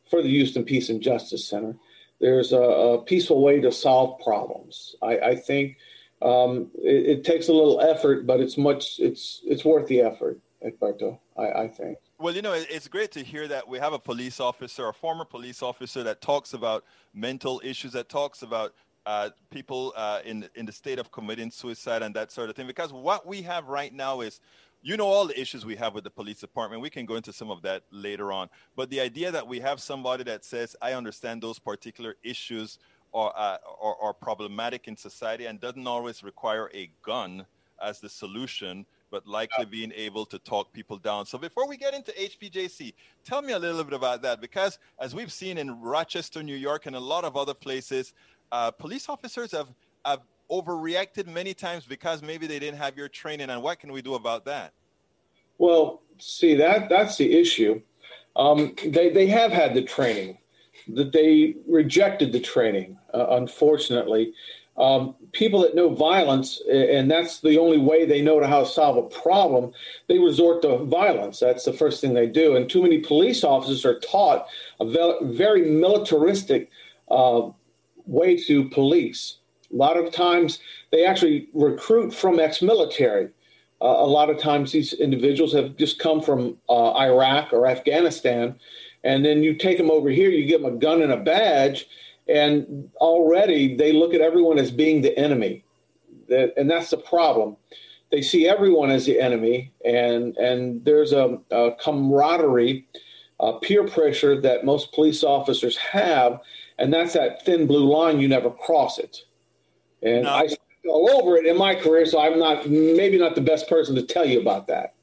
for the Houston Peace and Justice Center. There's a, a peaceful way to solve problems. I, I think um, it, it, takes a little effort, but it's much, it's, it's worth the effort, Egberto, I, I think. Well, you know, it's great to hear that we have a police officer, a former police officer, that talks about mental issues, that talks about uh, people uh, in in the state of committing suicide and that sort of thing. Because what we have right now is, you know, all the issues we have with the police department. We can go into some of that later on. But the idea that we have somebody that says, "I understand those particular issues are uh, problematic in society," and doesn't always require a gun as the solution but likely being able to talk people down. So before we get into HPJC, tell me a little bit about that because as we've seen in Rochester, New York, and a lot of other places, uh, police officers have, have overreacted many times because maybe they didn't have your training. And what can we do about that? Well, see that that's the issue. Um, they they have had the training, that they rejected the training. Uh, unfortunately, um, people that know violence, and that's the only way they know how to solve a problem, they resort to violence. That's the first thing they do. And too many police officers are taught a very militaristic uh, way to police. A lot of times they actually recruit from ex military. Uh, a lot of times these individuals have just come from uh, Iraq or Afghanistan. And then you take them over here, you give them a gun and a badge, and already they look at everyone as being the enemy. And that's the problem. They see everyone as the enemy, and, and there's a, a camaraderie, a peer pressure that most police officers have, and that's that thin blue line. You never cross it. And no. I all over it in my career, so I'm not maybe not the best person to tell you about that.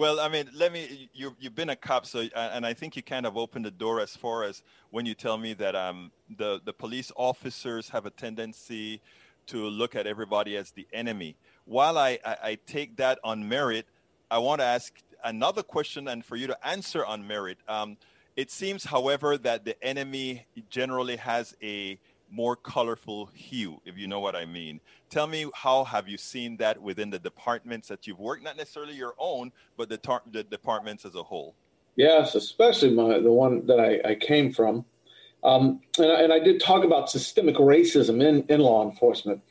Well, I mean, let me. You you've been a cop, so and I think you kind of opened the door as far as when you tell me that um the the police officers have a tendency to look at everybody as the enemy. While I I, I take that on merit, I want to ask another question, and for you to answer on merit. Um, it seems, however, that the enemy generally has a more colorful hue, if you know what I mean. Tell me how have you seen that within the departments that you've worked, not necessarily your own, but the, tar- the departments as a whole? Yes, especially my, the one that I, I came from. Um, and, I, and, I, did talk about systemic racism in, in law enforcement.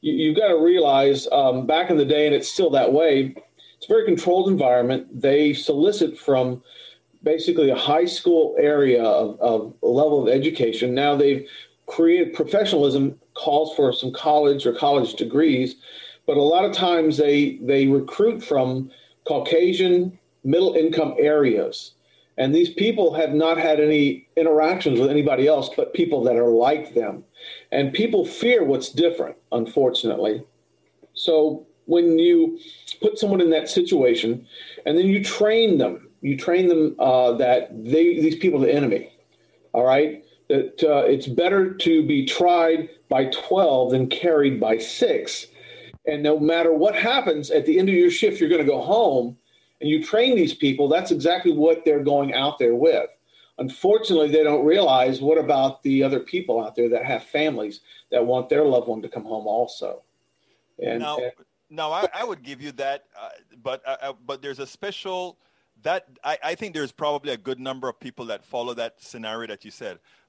You, have got to realize um, back in the day, and it's still that way, it's a very controlled environment. They solicit from basically a high school area of, of level of education. Now they've created professionalism calls for some college or college degrees, but a lot of times they they recruit from Caucasian middle income areas. And these people have not had any interactions with anybody else but people that are like them. And people fear what's different, unfortunately. So when you put someone in that situation and then you train them, you train them uh, that they, these people are the enemy. All right? That uh, it's better to be tried by 12 than carried by six. And no matter what happens at the end of your shift, you're going to go home and you train these people, that's exactly what they're going out there with. Unfortunately, they don't realize what about the other people out there that have families that want their loved one to come home also. And now, and, now I, I, would give you that, uh, but uh, uh, but there's a special that I, I think there's probably a good number of people that follow that scenario that you said.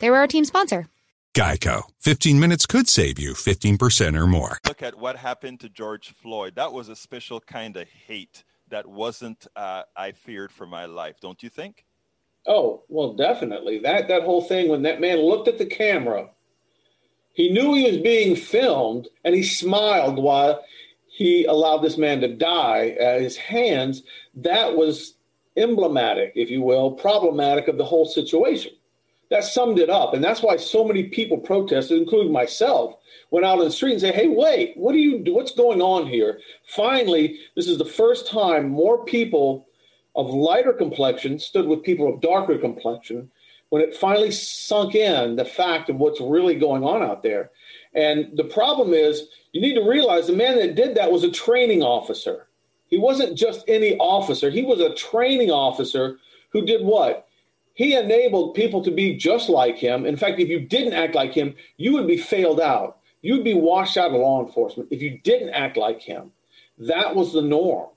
they were our team sponsor. Geico. 15 minutes could save you 15% or more. Look at what happened to George Floyd. That was a special kind of hate that wasn't uh, I feared for my life. Don't you think? Oh well, definitely. That that whole thing when that man looked at the camera, he knew he was being filmed, and he smiled while he allowed this man to die at his hands. That was emblematic, if you will, problematic of the whole situation that summed it up. And that's why so many people protested, including myself, went out on the street and said, Hey, wait, what do you do? What's going on here? Finally, this is the first time more people of lighter complexion stood with people of darker complexion when it finally sunk in the fact of what's really going on out there. And the problem is, you need to realize the man that did that was a training officer. He wasn't just any officer, he was a training officer who did what? He enabled people to be just like him. In fact, if you didn't act like him, you would be failed out. You'd be washed out of law enforcement if you didn't act like him. That was the norm.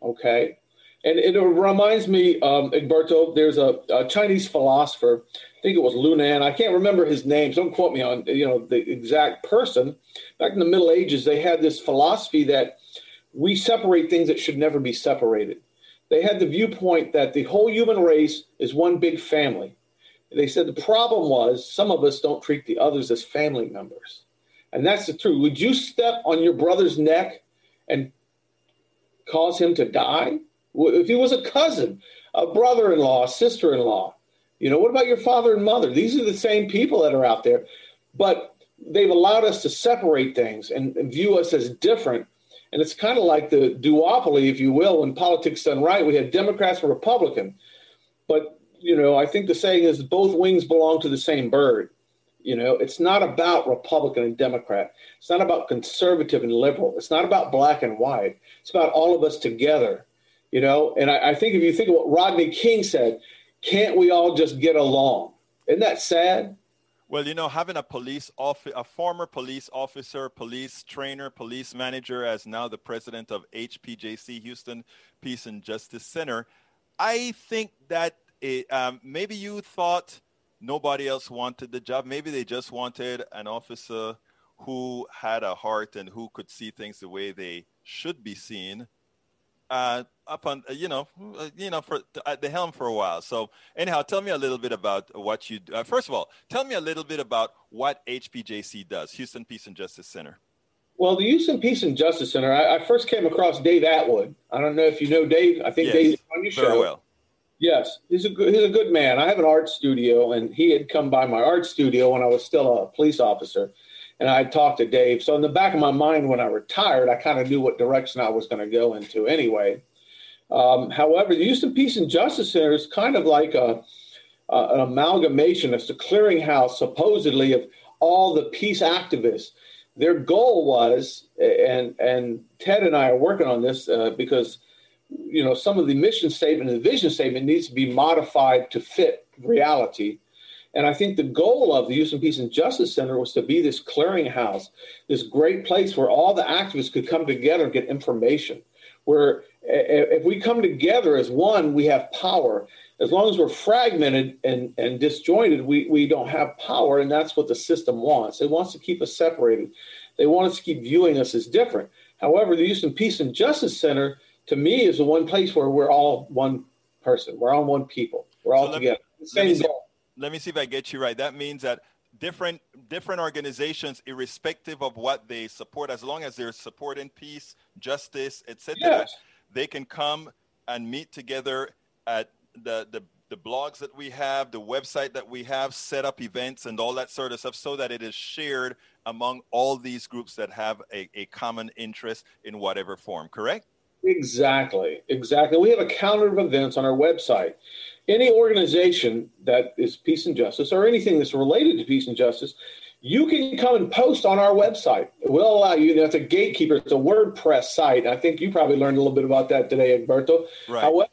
Okay. And it reminds me, um, Egberto, there's a, a, Chinese philosopher, I think it was Lunan. I can't remember his name. So don't quote me on you know the exact person. Back in the Middle Ages, they had this philosophy that we separate things that should never be separated they had the viewpoint that the whole human race is one big family. They said the problem was some of us don't treat the others as family members. And that's the truth. Would you step on your brother's neck and cause him to die? If he was a cousin, a brother in law, a sister in law, you know, what about your father and mother? These are the same people that are out there. But they've allowed us to separate things and, and view us as different and it's kind of like the duopoly, if you will, when politics done right. We had Democrats and Republican. But, you know, I think the saying is both wings belong to the same bird. You know, it's not about Republican and Democrat. It's not about conservative and liberal. It's not about black and white. It's about all of us together. You know, and I, I think if you think of what Rodney King said, can't we all just get along? Isn't that sad? Well, you know, having a police off, a former police officer, police trainer, police manager, as now the president of HPJC Houston Peace and Justice Center, I think that it, um, maybe you thought nobody else wanted the job. Maybe they just wanted an officer who had a heart and who could see things the way they should be seen. Uh, up on you know uh, you know for at the helm for a while. So anyhow, tell me a little bit about what you. Uh, first of all, tell me a little bit about what HPJC does, Houston Peace and Justice Center. Well, the Houston Peace and Justice Center, I, I, first came across Dave Atwood. I don't know if you know Dave. I think yes, Dave's on your very show. well. Yes, he's a good, he's a good man. I have an art studio, and he had come by my art studio when I was still a police officer, and I talked to Dave. So in the back of my mind, when I retired, I kind of knew what direction I was going to go into anyway. Um, however, the Houston Peace and Justice Center is kind of like a, an amalgamation. It's a clearinghouse, supposedly, of all the peace activists. Their goal was, and and Ted and I are working on this uh, because you know some of the mission statement and the vision statement needs to be modified to fit reality. And I think the goal of the Houston Peace and Justice Center was to be this clearinghouse, this great place where all the activists could come together and get information. Where if we come together as one, we have power. As long as we're fragmented and, and disjointed, we, we don't have power, and that's what the system wants. It wants to keep us separated. They want us to keep viewing us as different. However, the Houston Peace and Justice Center, to me, is the one place where we're all one person. We're all one people. We're all so together. Me, let, me see, let me see if I get you right. That means that different different organizations, irrespective of what they support, as long as they're supporting peace, justice, etc. Yes they can come and meet together at the, the, the blogs that we have, the website that we have, set up events and all that sort of stuff so that it is shared among all these groups that have a, a common interest in whatever form, correct? Exactly, exactly. We have a calendar of events on our website. Any organization that is peace and justice or anything that's related to peace and justice you can come and post on our website. We'll allow you. That's a gatekeeper. It's a WordPress site. I think you probably learned a little bit about that today, Egberto. Right. However,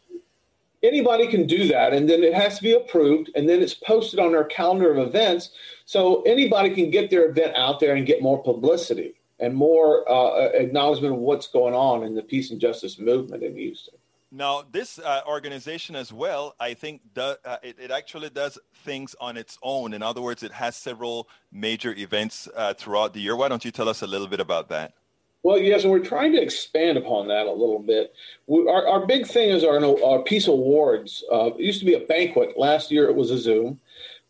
anybody can do that, and then it has to be approved, and then it's posted on our calendar of events, so anybody can get their event out there and get more publicity and more uh, acknowledgement of what's going on in the peace and justice movement in Houston. Now, this uh, organization as well, I think uh, it, it, actually does things on its own. In other words, it has several major events uh, throughout the year. Why don't you tell us a little bit about that? Well, yes, and we're trying to expand upon that a little bit. We, our, our, big thing is our, our Peace Awards. Uh, it used to be a banquet. Last year it was a Zoom.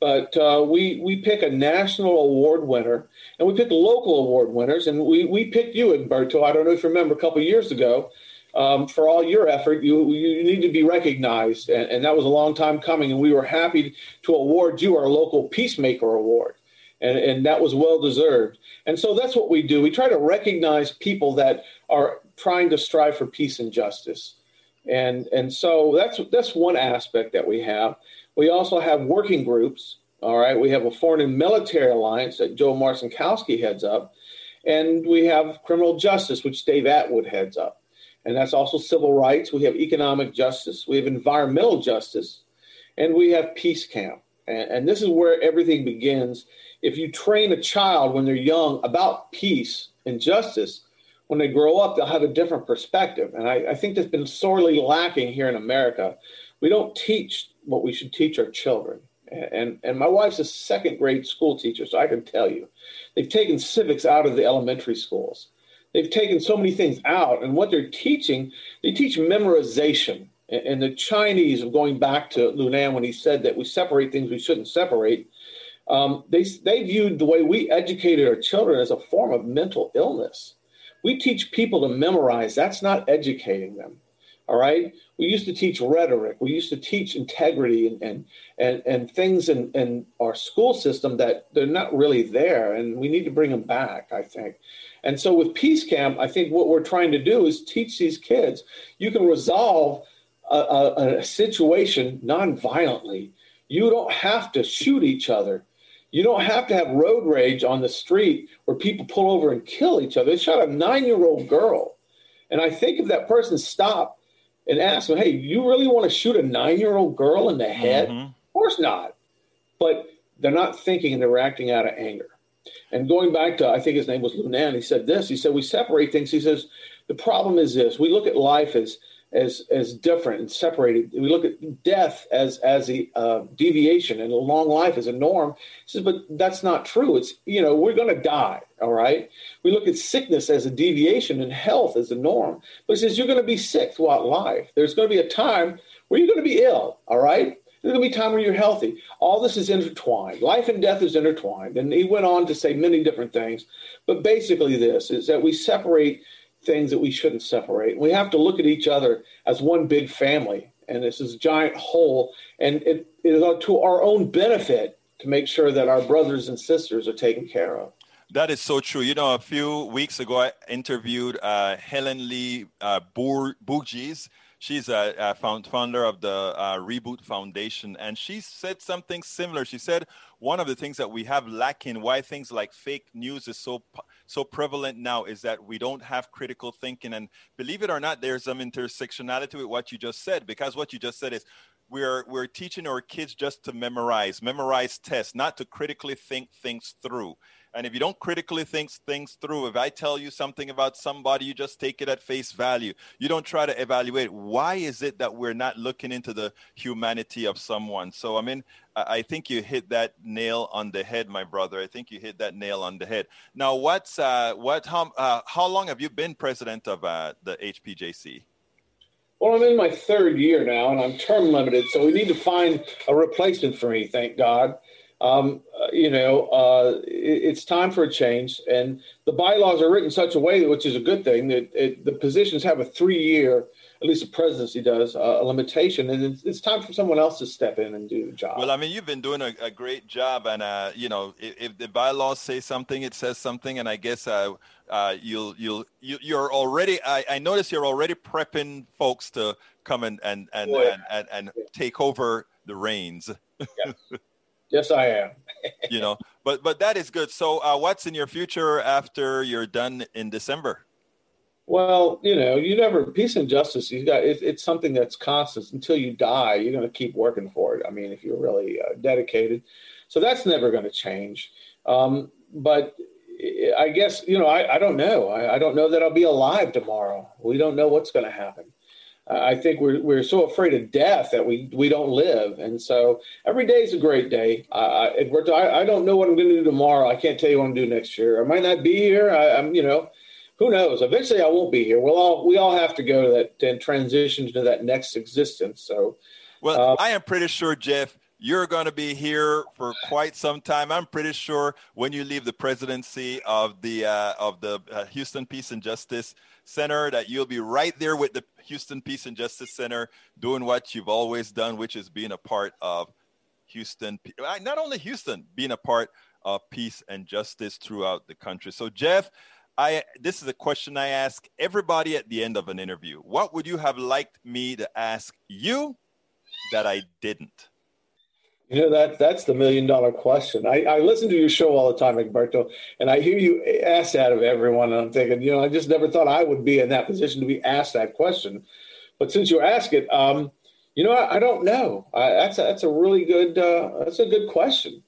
But uh, we, we pick a national award winner and we pick local award winners. And we, we picked you, Egberto. I don't know if you remember a couple years ago um, for all your effort. You, you need to be recognized. And, and, that was a long time coming. And we were happy to award you our local Peacemaker Award. And, and that was well deserved. And so that's what we do. We try to recognize people that are trying to strive for peace and justice. And, and so that's, that's one aspect that we have. We also have working groups. All right. We have a foreign and military alliance that Joe Marcinkowski heads up. And we have criminal justice, which Dave Atwood heads up and that's also civil rights. We have economic justice, we have environmental justice, and we have peace camp. And, and, this is where everything begins. If you train a child when they're young about peace and justice, when they grow up, they'll have a different perspective. And I, I think that's been sorely lacking here in America. We don't teach what we should teach our children. And, and my wife's a second grade school teacher, so I can tell you, they've taken civics out of the elementary schools. They've taken so many things out, and what they're teaching, they teach memorization. And the Chinese, going back to Lunan when he said that we separate things we shouldn't separate, um, they, they viewed the way we educated our children as a form of mental illness. We teach people to memorize, that's not educating them. All right. We used to teach rhetoric. We used to teach integrity and and and, and things in, in our school system that they're not really there, and we need to bring them back. I think. And so with Peace Camp, I think what we're trying to do is teach these kids you can resolve a, a, a situation non-violently. You don't have to shoot each other. You don't have to have road rage on the street where people pull over and kill each other. They shot a nine-year-old girl. And I think if that person stopped and asked them, hey, you really want to shoot a nine-year-old girl in the head? Mm-hmm. Of course not. But they're not thinking and they're acting out of anger. And going back to, I think his name was Lunan, he said this. He said, We separate things. He says, The problem is this we look at life as as as different and separated. We look at death as as a uh, deviation and a long life as a norm. He says, but that's not true. It's you know we're going to die. All right. We look at sickness as a deviation and health as a norm. But he says you're going to be sick throughout life. There's going to be a time where you're going to be ill. All right. There's going to be time where you're healthy. All this is intertwined. Life and death is intertwined. And he went on to say many different things. But basically, this is that we separate things that we shouldn't separate. We have to look at each other as one big family, and this is a giant whole, and it, it is to our own benefit to make sure that our brothers and sisters are taken care of. That is so true. You know, a few weeks ago, I interviewed uh, Helen Lee uh, Bouygues. She's a, a found, founder of the uh, Reboot Foundation, and she said something similar. She said one of the things that we have lacking, why things like fake news is so so prevalent now is that we don't have critical thinking. And believe it or not, there's some intersectionality with what you just said, because what you just said is we're we're teaching our kids just to memorize, memorize tests, not to critically think things through. And if you don't critically think things through, if I tell you something about somebody, you just take it at face value. You don't try to evaluate why is it that we're not looking into the humanity of someone. So I mean, I think you hit that nail on the head, my brother. I think you hit that nail on the head. Now, what's uh, what? How uh, how long have you been president of uh, the HPJC? Well, I'm in my third year now, and I'm term limited, so we need to find a replacement for me. Thank God. Um, uh, you know, uh, it, it's time for a change, and the bylaws are written in such a way, which is a good thing, that it, the positions have a three-year at least the presidency does, uh, a limitation, and it's, it's, time for someone else to step in and do the job. Well, I mean, you've been doing a, a great job, and uh, you know, if, if, the bylaws say something, it says something, and I guess uh, uh you'll you'll you, you're already. I, I notice you're already prepping folks to come and and and, oh, and, and, and, take over the reins. yes. yes, I am. you know, but but that is good. So, uh, what's in your future after you're done in December? Well, you know, you never peace and justice. You got it, it's something that's constant until you die. You're going to keep working for it. I mean, if you're really uh, dedicated, so that's never going to change. Um, but I guess you know, I, I don't know. I, I, don't know that I'll be alive tomorrow. We don't know what's going to happen. I think we're we're so afraid of death that we we don't live, and so every day is a great day. Uh, I, I don't know what I'm going to do tomorrow. I can't tell you what I'm going to do next year. I might not be here. I, I'm you know who knows? Eventually, I won't be here. We'll all we all have to go to that and transition to that next existence. So, well, uh, I am pretty sure, Jeff, you're going to be here for quite some time. I'm pretty sure when you leave the presidency of the uh, of the uh, Houston Peace and Justice Center, that you'll be right there with the Houston Peace and Justice Center, doing what you've always done, which is being a part of Houston. Not only Houston, being a part of peace and justice throughout the country. So, Jeff. I this is a question I ask everybody at the end of an interview. What would you have liked me to ask you that I didn't? You know that that's the million dollar question. I, I listen to your show all the time, Egberto, and I hear you ask that of everyone. And I'm thinking, you know, I just never thought I would be in that position to be asked that question. But since you ask it, um, you know, I, I don't know. I, that's a, that's a really good uh, that's a good question.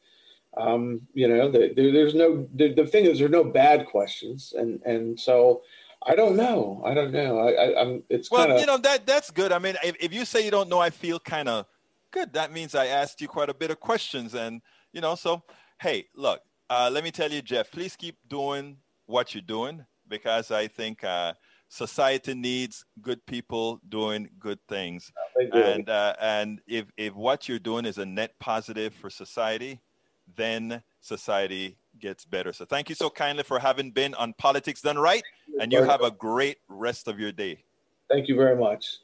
Um, you know, the, the, there's no the, the, thing is there's no bad questions, and and so I don't know. I don't know. I, am it's well, kinda... you know that that's good. I mean, if, if you say you don't know, I feel kind of good. That means I asked you quite a bit of questions, and you know, so hey, look, uh, let me tell you, Jeff, please keep doing what you're doing because I think. Uh, society needs good people doing good things. And uh, and if if what you're doing is a net positive for society, then society gets better. So thank you so kindly for having been on Politics Done Right, and you have a great rest of your day. Thank you very much.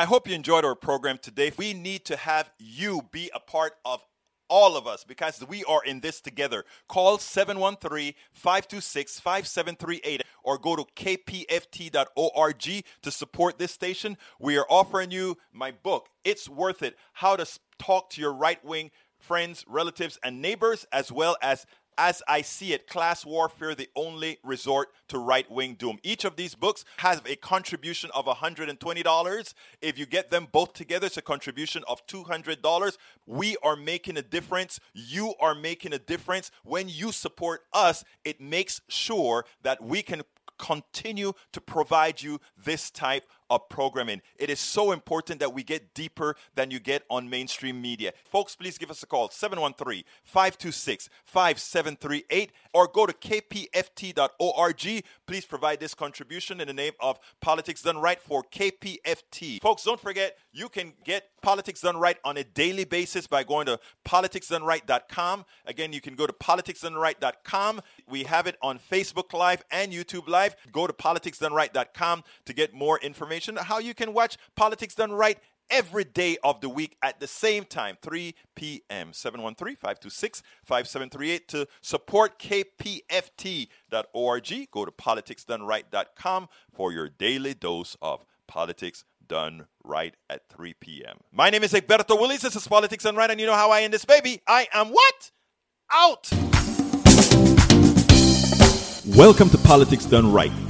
I hope you enjoyed our program today. We need to have you be a part of all of us because we are in this together. Call 713 526 5738 or go to kpft.org to support this station. We are offering you my book, It's Worth It How to Talk to Your Right Wing friends, relatives, and neighbors, as well as as I see it, class warfare, the only resort to right wing doom. Each of these books has a contribution of $120. If you get them both together, it's a contribution of $200. We are making a difference. You are making a difference. When you support us, it makes sure that we can continue to provide you this type of programming. It is so important that we get deeper than you get on mainstream media. Folks, please give us a call 713 526 5738 or go to kpft.org. Please provide this contribution in the name of Politics Done Right for KPFT. Folks, don't forget you can get Politics Done Right on a daily basis by going to politicsdoneright.com. Again, you can go to politicsdoneright.com. We have it on Facebook Live and YouTube Live. Go to politicsdoneright.com to get more information how you can watch Politics Done Right every day of the week at the same time, 3 p.m. 713 526 5738 to support kpft.org. Go to politicsdoneright.com for your daily dose of politics done right at 3 p.m. My name is Egberto Willies. This is Politics Done Right, and you know how I end this baby. I am what? Out! Welcome to Politics Done Right.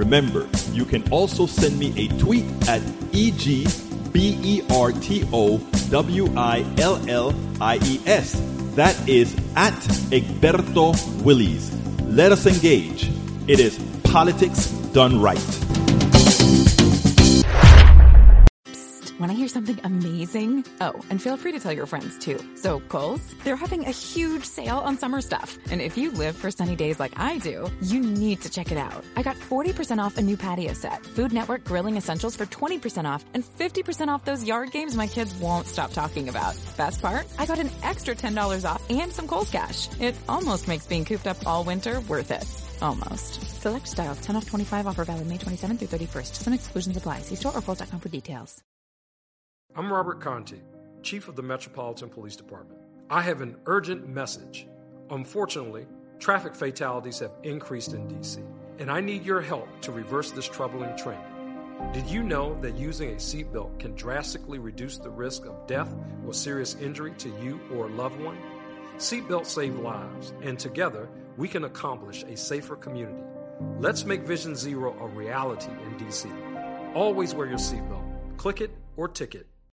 Remember, you can also send me a tweet at E-G-B-E-R-T-O-W-I-L-L-I-E-S. That is at Egberto Willies. Let us engage. It is politics done right. Want I hear something amazing? Oh, and feel free to tell your friends too. So, Kohl's, they're having a huge sale on summer stuff. And if you live for sunny days like I do, you need to check it out. I got 40% off a new patio set, Food Network grilling essentials for 20% off, and 50% off those yard games my kids won't stop talking about. Best part? I got an extra $10 off and some Kohl's cash. It almost makes being cooped up all winter worth it. Almost. Select styles, 10 off 25 offer valid May 27th through 31st. Some exclusions apply. See store or Kohl's.com for details. I'm Robert Contee, Chief of the Metropolitan Police Department. I have an urgent message. Unfortunately, traffic fatalities have increased in DC, and I need your help to reverse this troubling trend. Did you know that using a seatbelt can drastically reduce the risk of death or serious injury to you or a loved one? Seatbelts save lives, and together we can accomplish a safer community. Let's make Vision Zero a reality in DC. Always wear your seatbelt. Click it or ticket